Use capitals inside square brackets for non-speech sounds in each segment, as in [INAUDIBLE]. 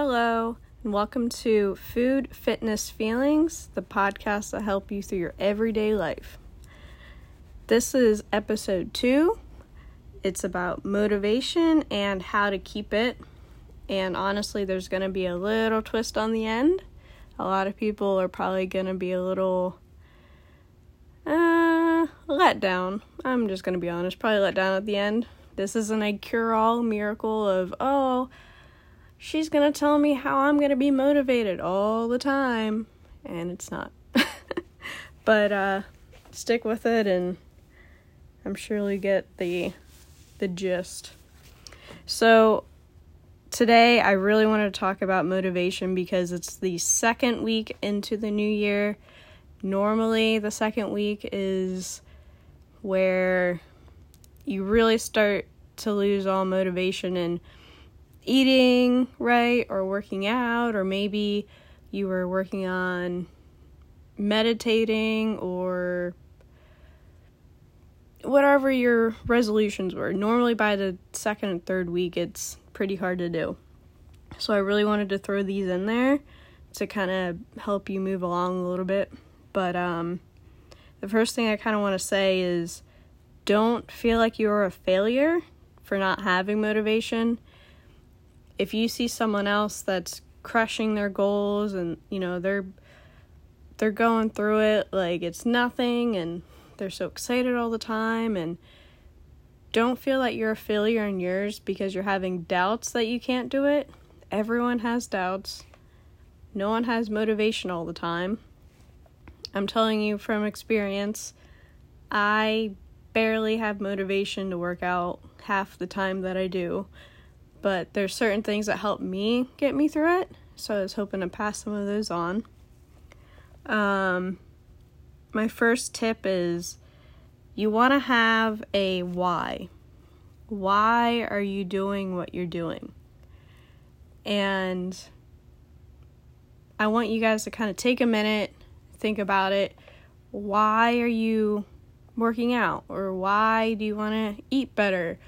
Hello, and welcome to Food Fitness Feelings, the podcast that help you through your everyday life. This is episode two. It's about motivation and how to keep it. And honestly, there's going to be a little twist on the end. A lot of people are probably going to be a little uh, let down. I'm just going to be honest, probably let down at the end. This isn't a cure all miracle of, oh, she's going to tell me how I'm going to be motivated all the time. And it's not. [LAUGHS] but uh, stick with it and I'm sure you get the the gist. So today I really want to talk about motivation because it's the second week into the new year. Normally the second week is where you really start to lose all motivation and eating right or working out, or maybe you were working on meditating or whatever your resolutions were. Normally, by the second and third week, it's pretty hard to do. So, I really wanted to throw these in there to kind of help you move along a little bit. But, um, the first thing I kind of want to say is don't feel like you're a failure for not having motivation if you see someone else that's crushing their goals and you know they're they're going through it like it's nothing and they're so excited all the time and don't feel that you're a failure in yours because you're having doubts that you can't do it. Everyone has doubts. No one has motivation all the time. I'm telling you from experience, I barely have motivation to work out half the time that I do but there's certain things that help me get me through it. So I was hoping to pass some of those on. Um, my first tip is you want to have a why. Why are you doing what you're doing? And I want you guys to kind of take a minute, think about it. Why are you working out? Or why do you want to eat better?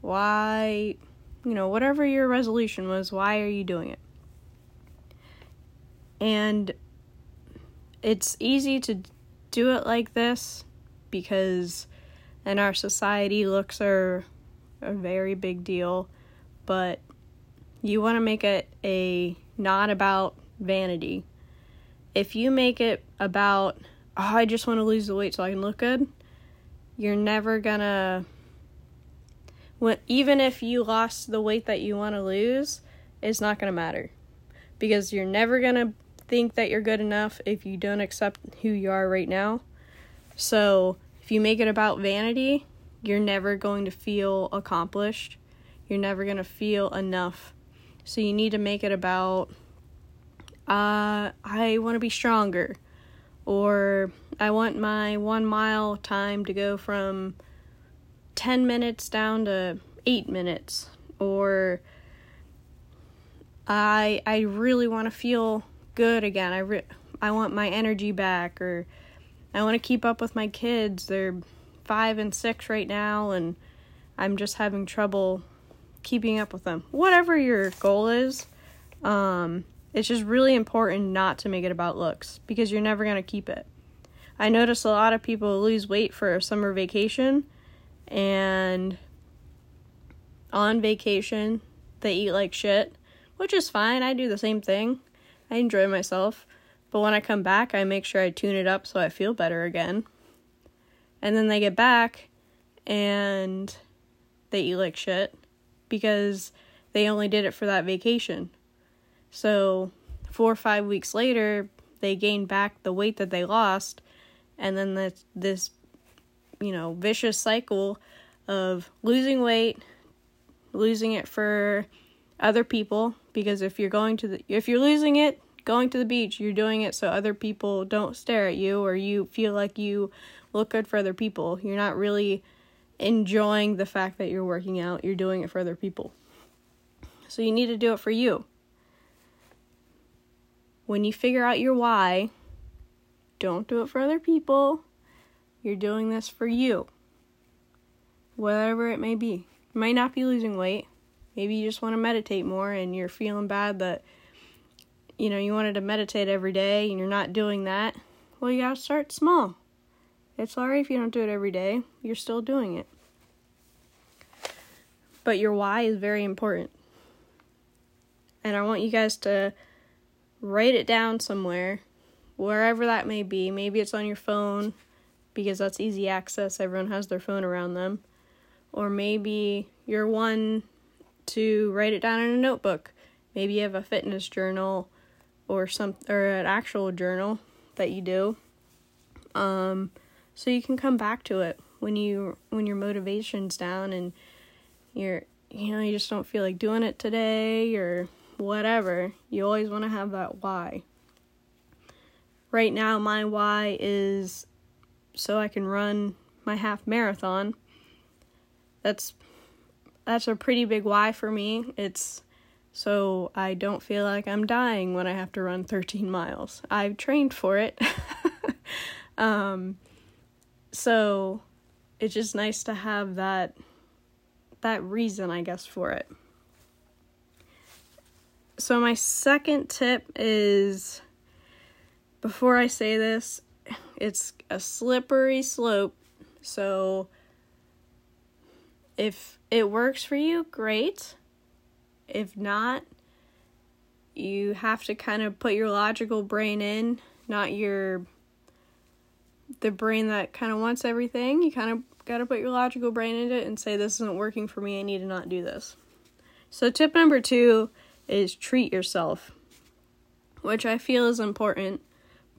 Why you know, whatever your resolution was, why are you doing it? And it's easy to do it like this because in our society, looks are a very big deal, but you want to make it a not about vanity. If you make it about, oh, I just want to lose the weight so I can look good, you're never gonna even if you lost the weight that you want to lose, it's not going to matter because you're never going to think that you're good enough if you don't accept who you are right now. So, if you make it about vanity, you're never going to feel accomplished. You're never going to feel enough. So, you need to make it about uh, I want to be stronger, or I want my one mile time to go from 10 minutes down to 8 minutes or I I really want to feel good again. I re- I want my energy back or I want to keep up with my kids. They're 5 and 6 right now and I'm just having trouble keeping up with them. Whatever your goal is, um, it's just really important not to make it about looks because you're never going to keep it. I notice a lot of people lose weight for a summer vacation and on vacation they eat like shit, which is fine. I do the same thing. I enjoy myself. But when I come back, I make sure I tune it up so I feel better again. And then they get back and they eat like shit because they only did it for that vacation. So, four or five weeks later, they gain back the weight that they lost, and then this, this you know, vicious cycle of losing weight, losing it for other people because if you're going to the if you're losing it, going to the beach, you're doing it so other people don't stare at you or you feel like you look good for other people. You're not really enjoying the fact that you're working out, you're doing it for other people. So you need to do it for you. When you figure out your why, don't do it for other people. You're doing this for you. Whatever it may be. You might not be losing weight. Maybe you just want to meditate more and you're feeling bad that you know, you wanted to meditate every day and you're not doing that, well, you gotta start small. It's alright if you don't do it every day, you're still doing it. But your why is very important. And I want you guys to write it down somewhere, wherever that may be. Maybe it's on your phone because that's easy access, everyone has their phone around them. Or maybe you're one to write it down in a notebook. Maybe you have a fitness journal or some or an actual journal that you do. Um, so you can come back to it when you when your motivation's down and you're you know you just don't feel like doing it today or whatever. You always want to have that why. Right now my why is so I can run my half marathon. That's that's a pretty big why for me. It's so I don't feel like I'm dying when I have to run 13 miles. I've trained for it. [LAUGHS] um, so it's just nice to have that that reason, I guess, for it. So my second tip is before I say this, it's a slippery slope. So if it works for you, great. If not, you have to kind of put your logical brain in, not your the brain that kind of wants everything. You kind of got to put your logical brain into it and say this isn't working for me. I need to not do this. So tip number 2 is treat yourself, which I feel is important,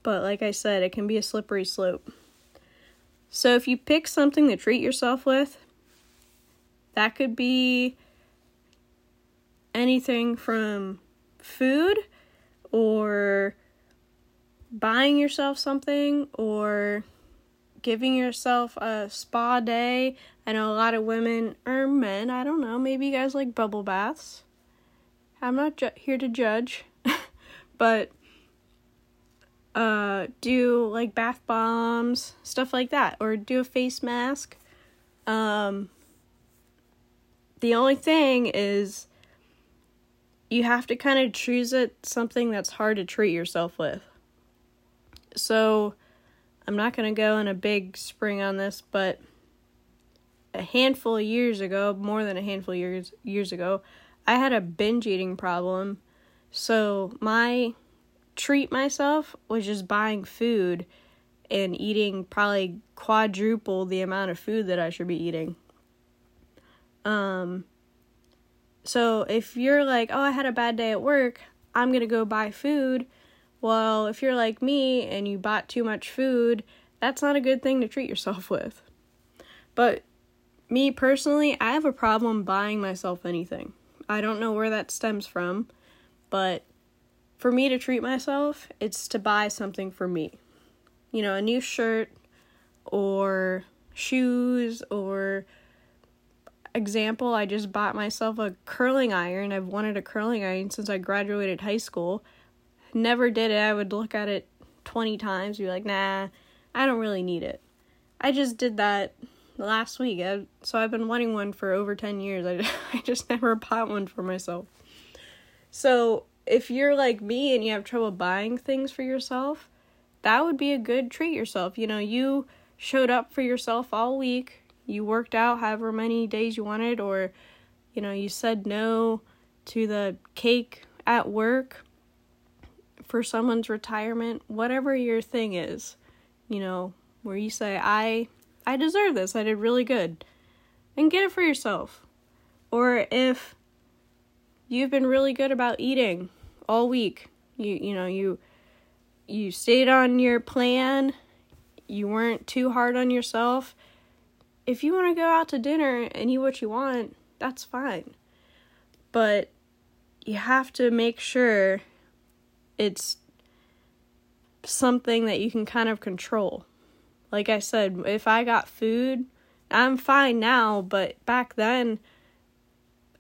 but like I said, it can be a slippery slope. So if you pick something to treat yourself with, that could be anything from food or buying yourself something or giving yourself a spa day. I know a lot of women or men, I don't know, maybe you guys like bubble baths. I'm not ju- here to judge, [LAUGHS] but uh do like bath bombs, stuff like that or do a face mask. Um the only thing is you have to kind of choose it something that's hard to treat yourself with. So I'm not going to go in a big spring on this, but a handful of years ago, more than a handful of years years ago, I had a binge eating problem. So my treat myself was just buying food and eating probably quadruple the amount of food that I should be eating. Um so if you're like, oh, I had a bad day at work, I'm going to go buy food. Well, if you're like me and you bought too much food, that's not a good thing to treat yourself [LAUGHS] with. But me personally, I have a problem buying myself anything. I don't know where that stems from, but for me to treat myself, it's to buy something for me. You know, a new shirt or shoes or example, I just bought myself a curling iron. I've wanted a curling iron since I graduated high school. Never did it. I would look at it 20 times, be like, nah, I don't really need it. I just did that last week. I, so I've been wanting one for over 10 years. I, [LAUGHS] I just never bought one for myself. So if you're like me and you have trouble buying things for yourself, that would be a good treat yourself. You know, you showed up for yourself all week you worked out however many days you wanted, or you know, you said no to the cake at work for someone's retirement, whatever your thing is, you know, where you say, I I deserve this, I did really good. And get it for yourself. Or if you've been really good about eating all week, you you know, you you stayed on your plan, you weren't too hard on yourself, if you want to go out to dinner and eat what you want, that's fine. But you have to make sure it's something that you can kind of control. Like I said, if I got food, I'm fine now, but back then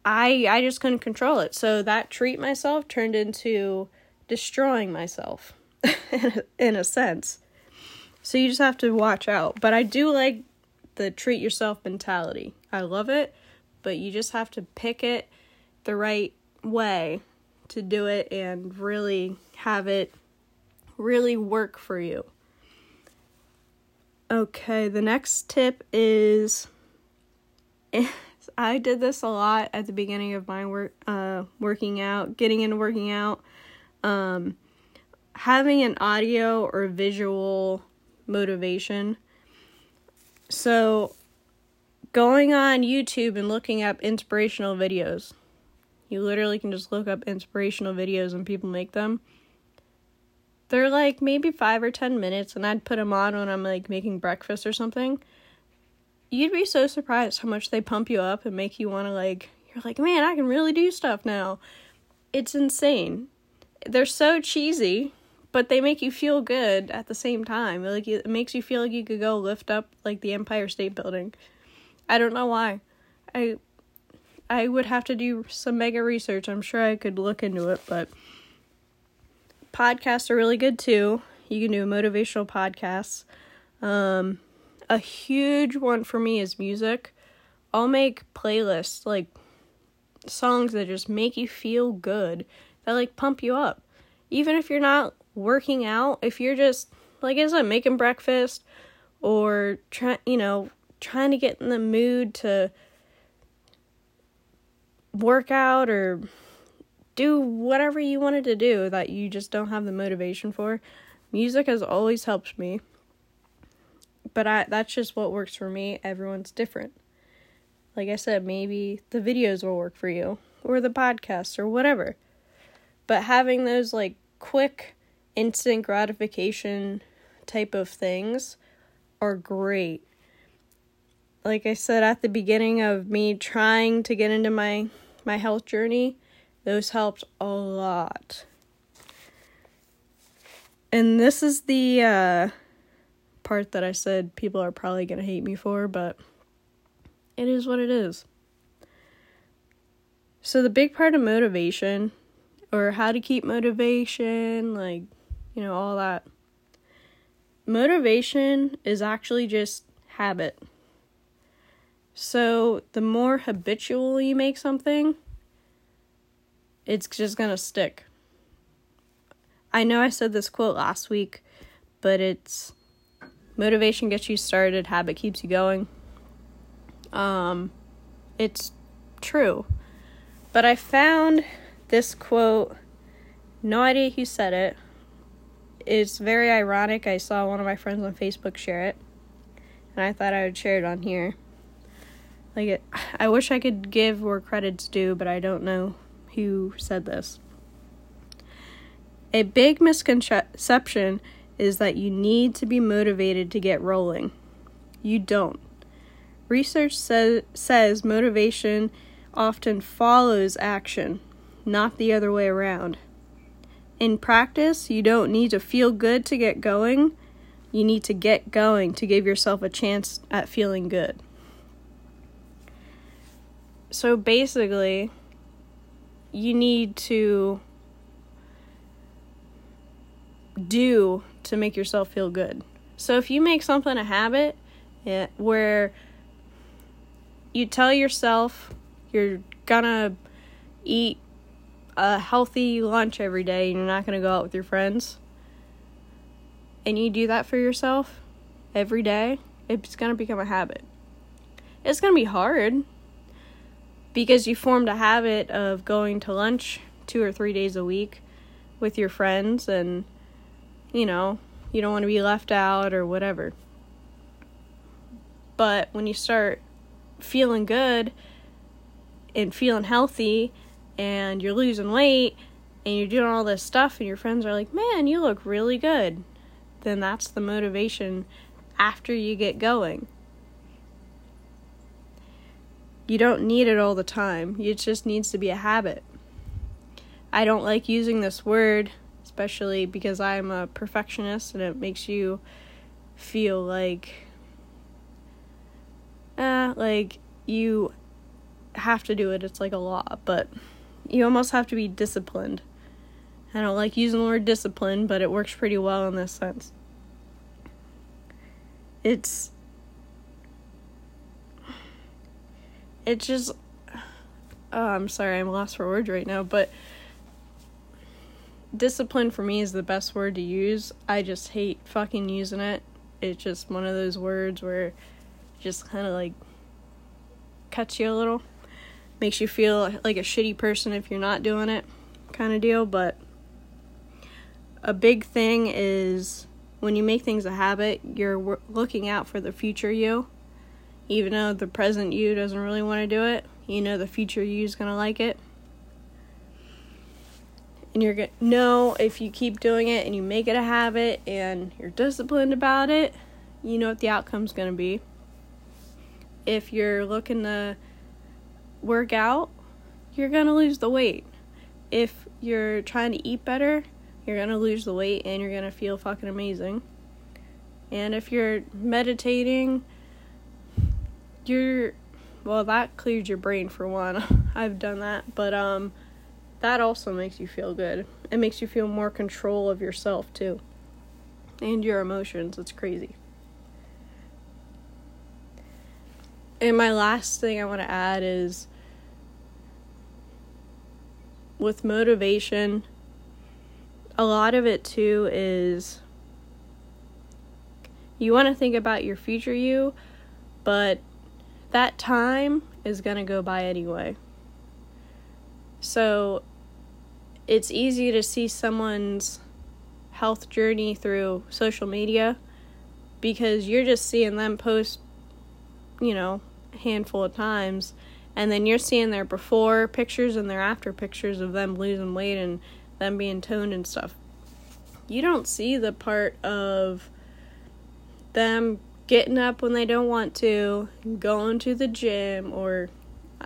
I I just couldn't control it. So that treat myself turned into destroying myself [LAUGHS] in a sense. So you just have to watch out. But I do like the treat yourself mentality. I love it, but you just have to pick it the right way to do it and really have it really work for you. Okay, the next tip is [LAUGHS] I did this a lot at the beginning of my work uh working out, getting into working out. Um having an audio or visual motivation. So going on YouTube and looking up inspirational videos. You literally can just look up inspirational videos and people make them they're like maybe five or ten minutes, and I'd put them on when I'm like making breakfast or something. You'd be so surprised how much they pump you up and make you want to like, you're like, man, I can really do stuff now. It's insane. They're so cheesy, but they make you feel good at the same time. Like it makes you feel like you could go lift up like the Empire State Building. I don't know why. I I would have to do some mega research. I'm sure I could look into it, but podcasts are really good too. You can do motivational podcasts. Um, a huge one for me is music. I'll make playlists like songs that just make you feel good, that like pump you up. Even if you're not working out, if you're just like I said, making breakfast or trying, you know, trying to get in the mood to work out or do whatever you wanted to do that you just don't have the motivation for. Music has always helped me. But I that's just what works for me. Everyone's different. Like I said, maybe the videos will work for you or the podcasts or whatever. But having those like quick instant gratification type of things are great. Like I said at the beginning of me trying to get into my my health journey, those helped a lot. And this is the uh, part that I said people are probably going to hate me for, but it is what it is. So, the big part of motivation, or how to keep motivation, like, you know, all that. Motivation is actually just habit. So, the more habitual you make something, it's just gonna stick. I know I said this quote last week, but it's motivation gets you started, habit keeps you going. Um, it's true. But I found this quote, no idea who said it. It's very ironic. I saw one of my friends on Facebook share it, and I thought I would share it on here. Like, it, I wish I could give where credit's due, but I don't know who said this. A big misconception is that you need to be motivated to get rolling. You don't. Research say, says motivation often follows action, not the other way around. In practice, you don't need to feel good to get going. You need to get going to give yourself a chance at feeling good. So basically, you need to do to make yourself feel good. So if you make something a habit yeah, where you tell yourself you're gonna eat a healthy lunch every day and you're not gonna go out with your friends, and you do that for yourself every day, it's gonna become a habit. It's gonna be hard because you formed a habit of going to lunch two or three days a week with your friends and you know you don't want to be left out or whatever but when you start feeling good and feeling healthy and you're losing weight and you're doing all this stuff and your friends are like man you look really good then that's the motivation after you get going you don't need it all the time. It just needs to be a habit. I don't like using this word, especially because I'm a perfectionist and it makes you feel like uh like you have to do it. It's like a law, but you almost have to be disciplined. I don't like using the word discipline, but it works pretty well in this sense. It's it just oh, I'm sorry, I'm lost for words right now, but discipline for me is the best word to use. I just hate fucking using it. It's just one of those words where just kind of like cuts you a little. Makes you feel like a shitty person if you're not doing it, kind of deal. But a big thing is when you make things a habit, you're looking out for the future you. Even though the present you doesn't really want to do it, you know the future you is going to like it and you're gonna know if you keep doing it and you make it a habit and you're disciplined about it, you know what the outcome's gonna be. If you're looking to work out, you're gonna lose the weight. If you're trying to eat better, you're gonna lose the weight and you're gonna feel fucking amazing. And if you're meditating, you're well, that clears your brain for one. [LAUGHS] I've done that, but um that also makes you feel good. It makes you feel more control of yourself too. And your emotions. It's crazy. And my last thing I want to add is with motivation, a lot of it too is you want to think about your future you, but that time is going to go by anyway. So it's easy to see someone's health journey through social media because you're just seeing them post, you know, a handful of times and then you're seeing their before pictures and their after pictures of them losing weight and them being toned and stuff. You don't see the part of them getting up when they don't want to, going to the gym, or,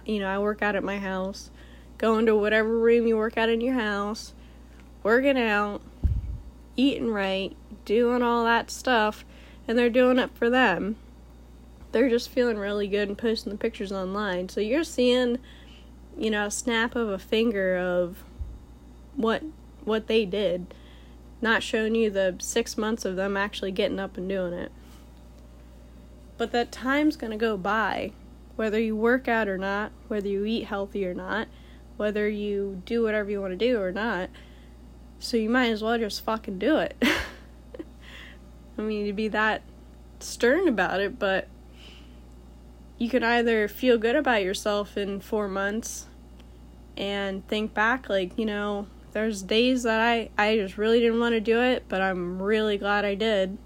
you know, I work out at my house going to whatever room you work out in your house, working out, eating right, doing all that stuff, and they're doing it for them. They're just feeling really good and posting the pictures online. So you're seeing, you know, a snap of a finger of what what they did, not showing you the 6 months of them actually getting up and doing it. But that time's going to go by whether you work out or not, whether you eat healthy or not whether you do whatever you want to do or not. So you might as well just fucking do it. [LAUGHS] I mean, to be that stern about it, but you can either feel good about yourself in four months and think back, like, you know, there's days that I, I just really didn't want to do it, but I'm really glad I did.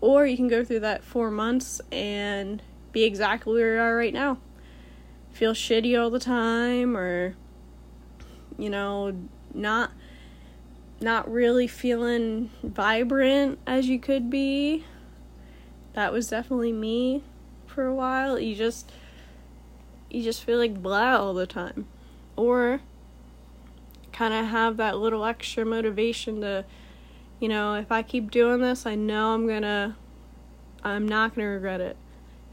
Or you can go through that four months and be exactly where you are right now feel shitty all the time or you know not not really feeling vibrant as you could be that was definitely me for a while. You just you just feel like blah all the time. Or kind of have that little extra motivation to you know if i keep doing this i know i'm gonna i'm not gonna regret it.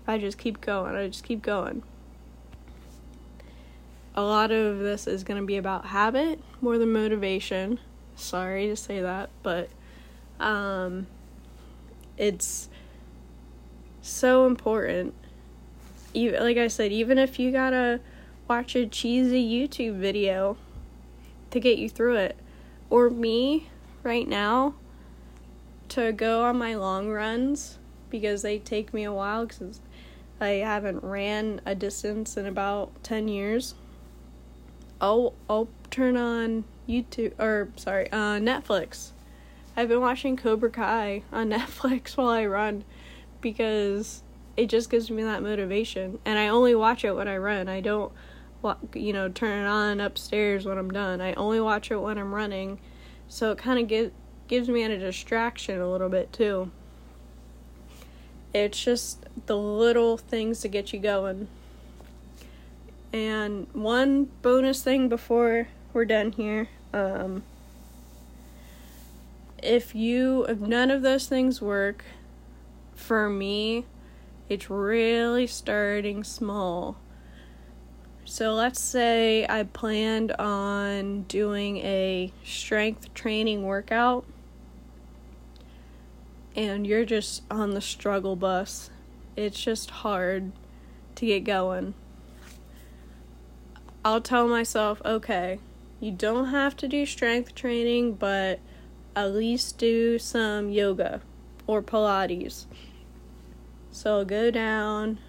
If i just keep going i just keep going a lot of this is going to be about habit more than motivation. Sorry to say that, but um, it's so important. Even, like I said, even if you gotta watch a cheesy YouTube video to get you through it, or me right now to go on my long runs because they take me a while because I haven't ran a distance in about 10 years. I'll I'll turn on YouTube or sorry, uh, Netflix. I've been watching Cobra Kai on [LAUGHS] Netflix while I run because it just gives me that motivation. And I only watch it when I run. I don't, you know, turn it on upstairs when I'm done. I only watch it when I'm running, so it kind of give, gives me a distraction a little bit too. It's just the little things to get you going. And one bonus thing before we're done here. Um, if you if none of those things work for me, it's really starting small. So let's say I planned on doing a strength training workout and you're just on the struggle bus. It's just hard to get going. I'll tell myself, okay, You don't have to do strength training, but at least do some yoga or Pilates. So I'll go down,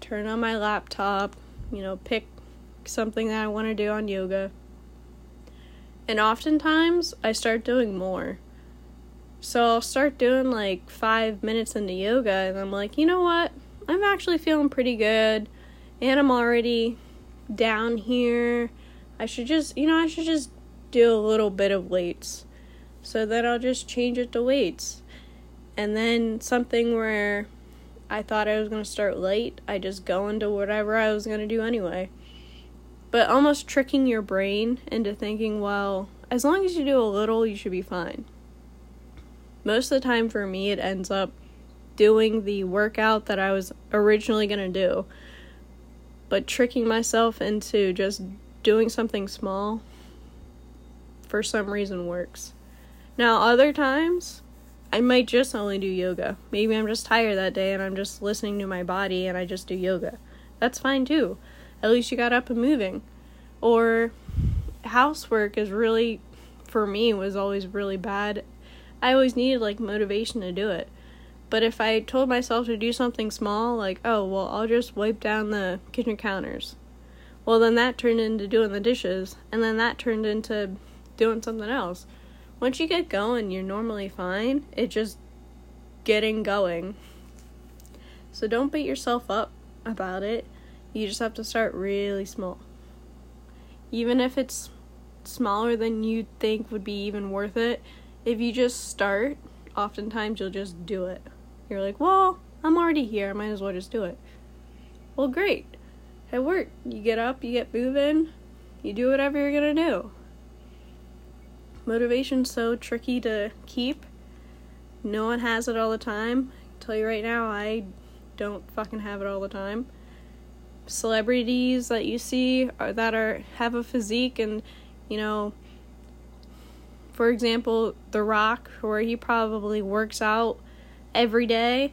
turn on my laptop, you know, pick something that I want to do on yoga. And oftentimes I start doing more. So I'll start doing like five minutes into yoga, and I'm like, you know what? I'm actually feeling pretty good, and I'm already down here. I should just, you know, I should just do a little bit of weights. So then I'll just change it to weights. And then something where I thought I was going to start late, I just go into whatever I was going to do anyway. But almost tricking your brain into thinking, well, as long as you do a little, you should be fine. Most of the time for me, it ends up doing the workout that I was originally going to do. But tricking myself into just doing something small for some reason works. Now, other times, I might just only do yoga. Maybe I'm just tired that day and I'm just listening to my body and I just do yoga. That's fine too. At least you got up and moving. Or housework is really, for me, was always really bad. I always needed like motivation to do it. But if I told myself to do something small, like, oh, well, I'll just wipe down the kitchen counters. Well, then that turned into doing the dishes, and then that turned into doing something else once you get going, you're normally fine. It's just getting going. So don't beat yourself up about it. You just have to start really small. Even if it's smaller than you think would be even worth it, if you just start, oftentimes you'll just do it. You're like, well, I'm already here. I might as well just do it. Well, great. It worked. You get up, you get moving, you do whatever you're going to do motivation's so tricky to keep. No one has it all the time. I tell you right now, I don't fucking have it all the time. Celebrities that you see are that are have a physique and you know for example, The Rock, where he probably works out every day,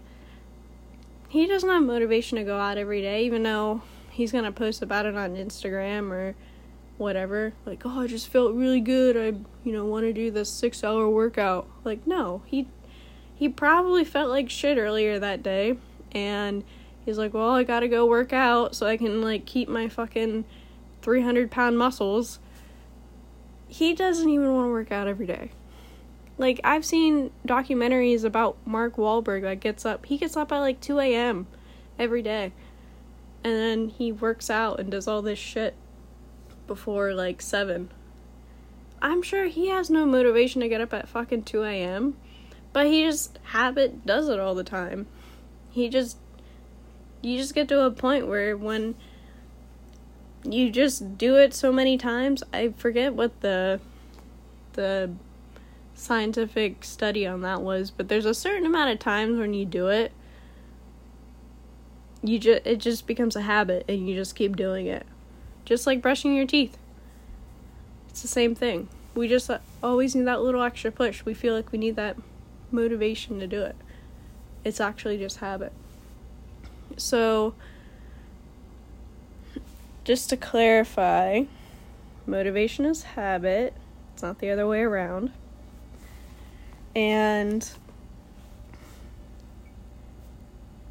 he doesn't have motivation to go out every day, even though he's gonna post about it on Instagram or whatever. Like, oh, I just felt really good. I, you know, want to do this six hour workout. Like, no, he he probably felt like shit earlier that day, and he's like, well, I gotta go work out so I can like keep my fucking three hundred pound muscles. He doesn't even want to work out every day. Like I've seen documentaries about Mark Wahlberg that gets up. He gets up at like two a.m. every day, and then he works out and does all this shit before like 7. I'm sure he has no motivation to get up at fucking 2 a.m., but he just habit does it all the time. He just you just get to a point where when you just do it so many times, I forget what the the scientific study on that was, but there's a certain amount of times when you do it, you just it just becomes a habit and you just keep doing it just like brushing your teeth. It's the same thing. We just always need that little extra push. We feel like we need that motivation to do it. It's actually just habit. So, just to clarify, motivation is habit, it's not the other way around. And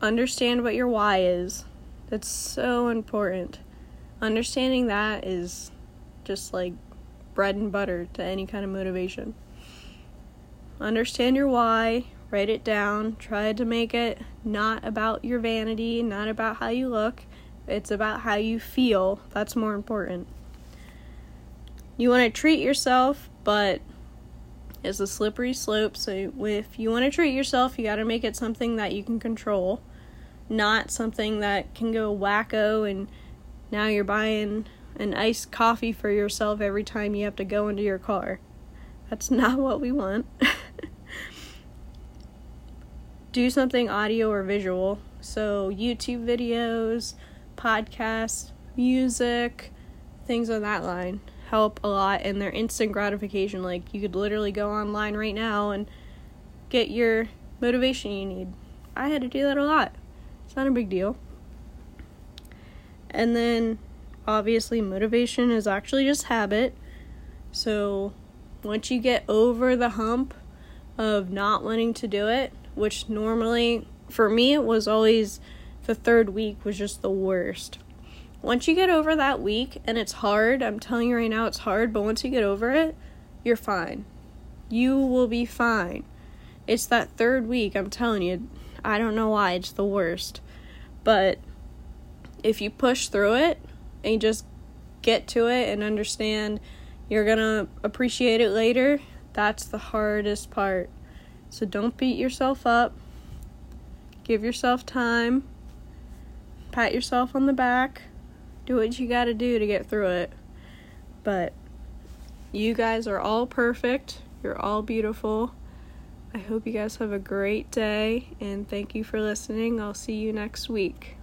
understand what your why is. That's so important understanding that is just like bread and butter to any kind of motivation. Understand your why, write it down, try to make it not about your vanity, not about how you look, it's about how you feel. That's more important. You want to treat yourself, but it's a slippery slope. So if you want to treat yourself, you got to make it something that you can control, not something that can go wacko and now you're buying an iced coffee for yourself every time you have to go into your car. That's not [LAUGHS] what we want. [LAUGHS] Do something audio or visual. So, YouTube videos, podcasts, music, things on that line help a lot and they're instant gratification. Like, you could literally go online right now and get your motivation you need. I had to do that a lot. It's not a big deal. And then obviously, motivation is actually just habit. So, once you get over the hump of not wanting to do it, which normally for me it was always the third week was just the worst. Once you get over that week and it's hard, I'm telling you right now it's hard, but once you get over it, you're fine. You will be fine. It's that third week, I'm telling you. I don't know why, it's the worst. But if you push through it and just get to it and understand you're going to appreciate it later, that's the hardest part. So don't beat yourself up. Give yourself time. Pat yourself on the back. Do what you got to do to get through it. But you guys are all perfect. You're all beautiful. I hope you guys have a great day and thank you for listening. I'll see you next week.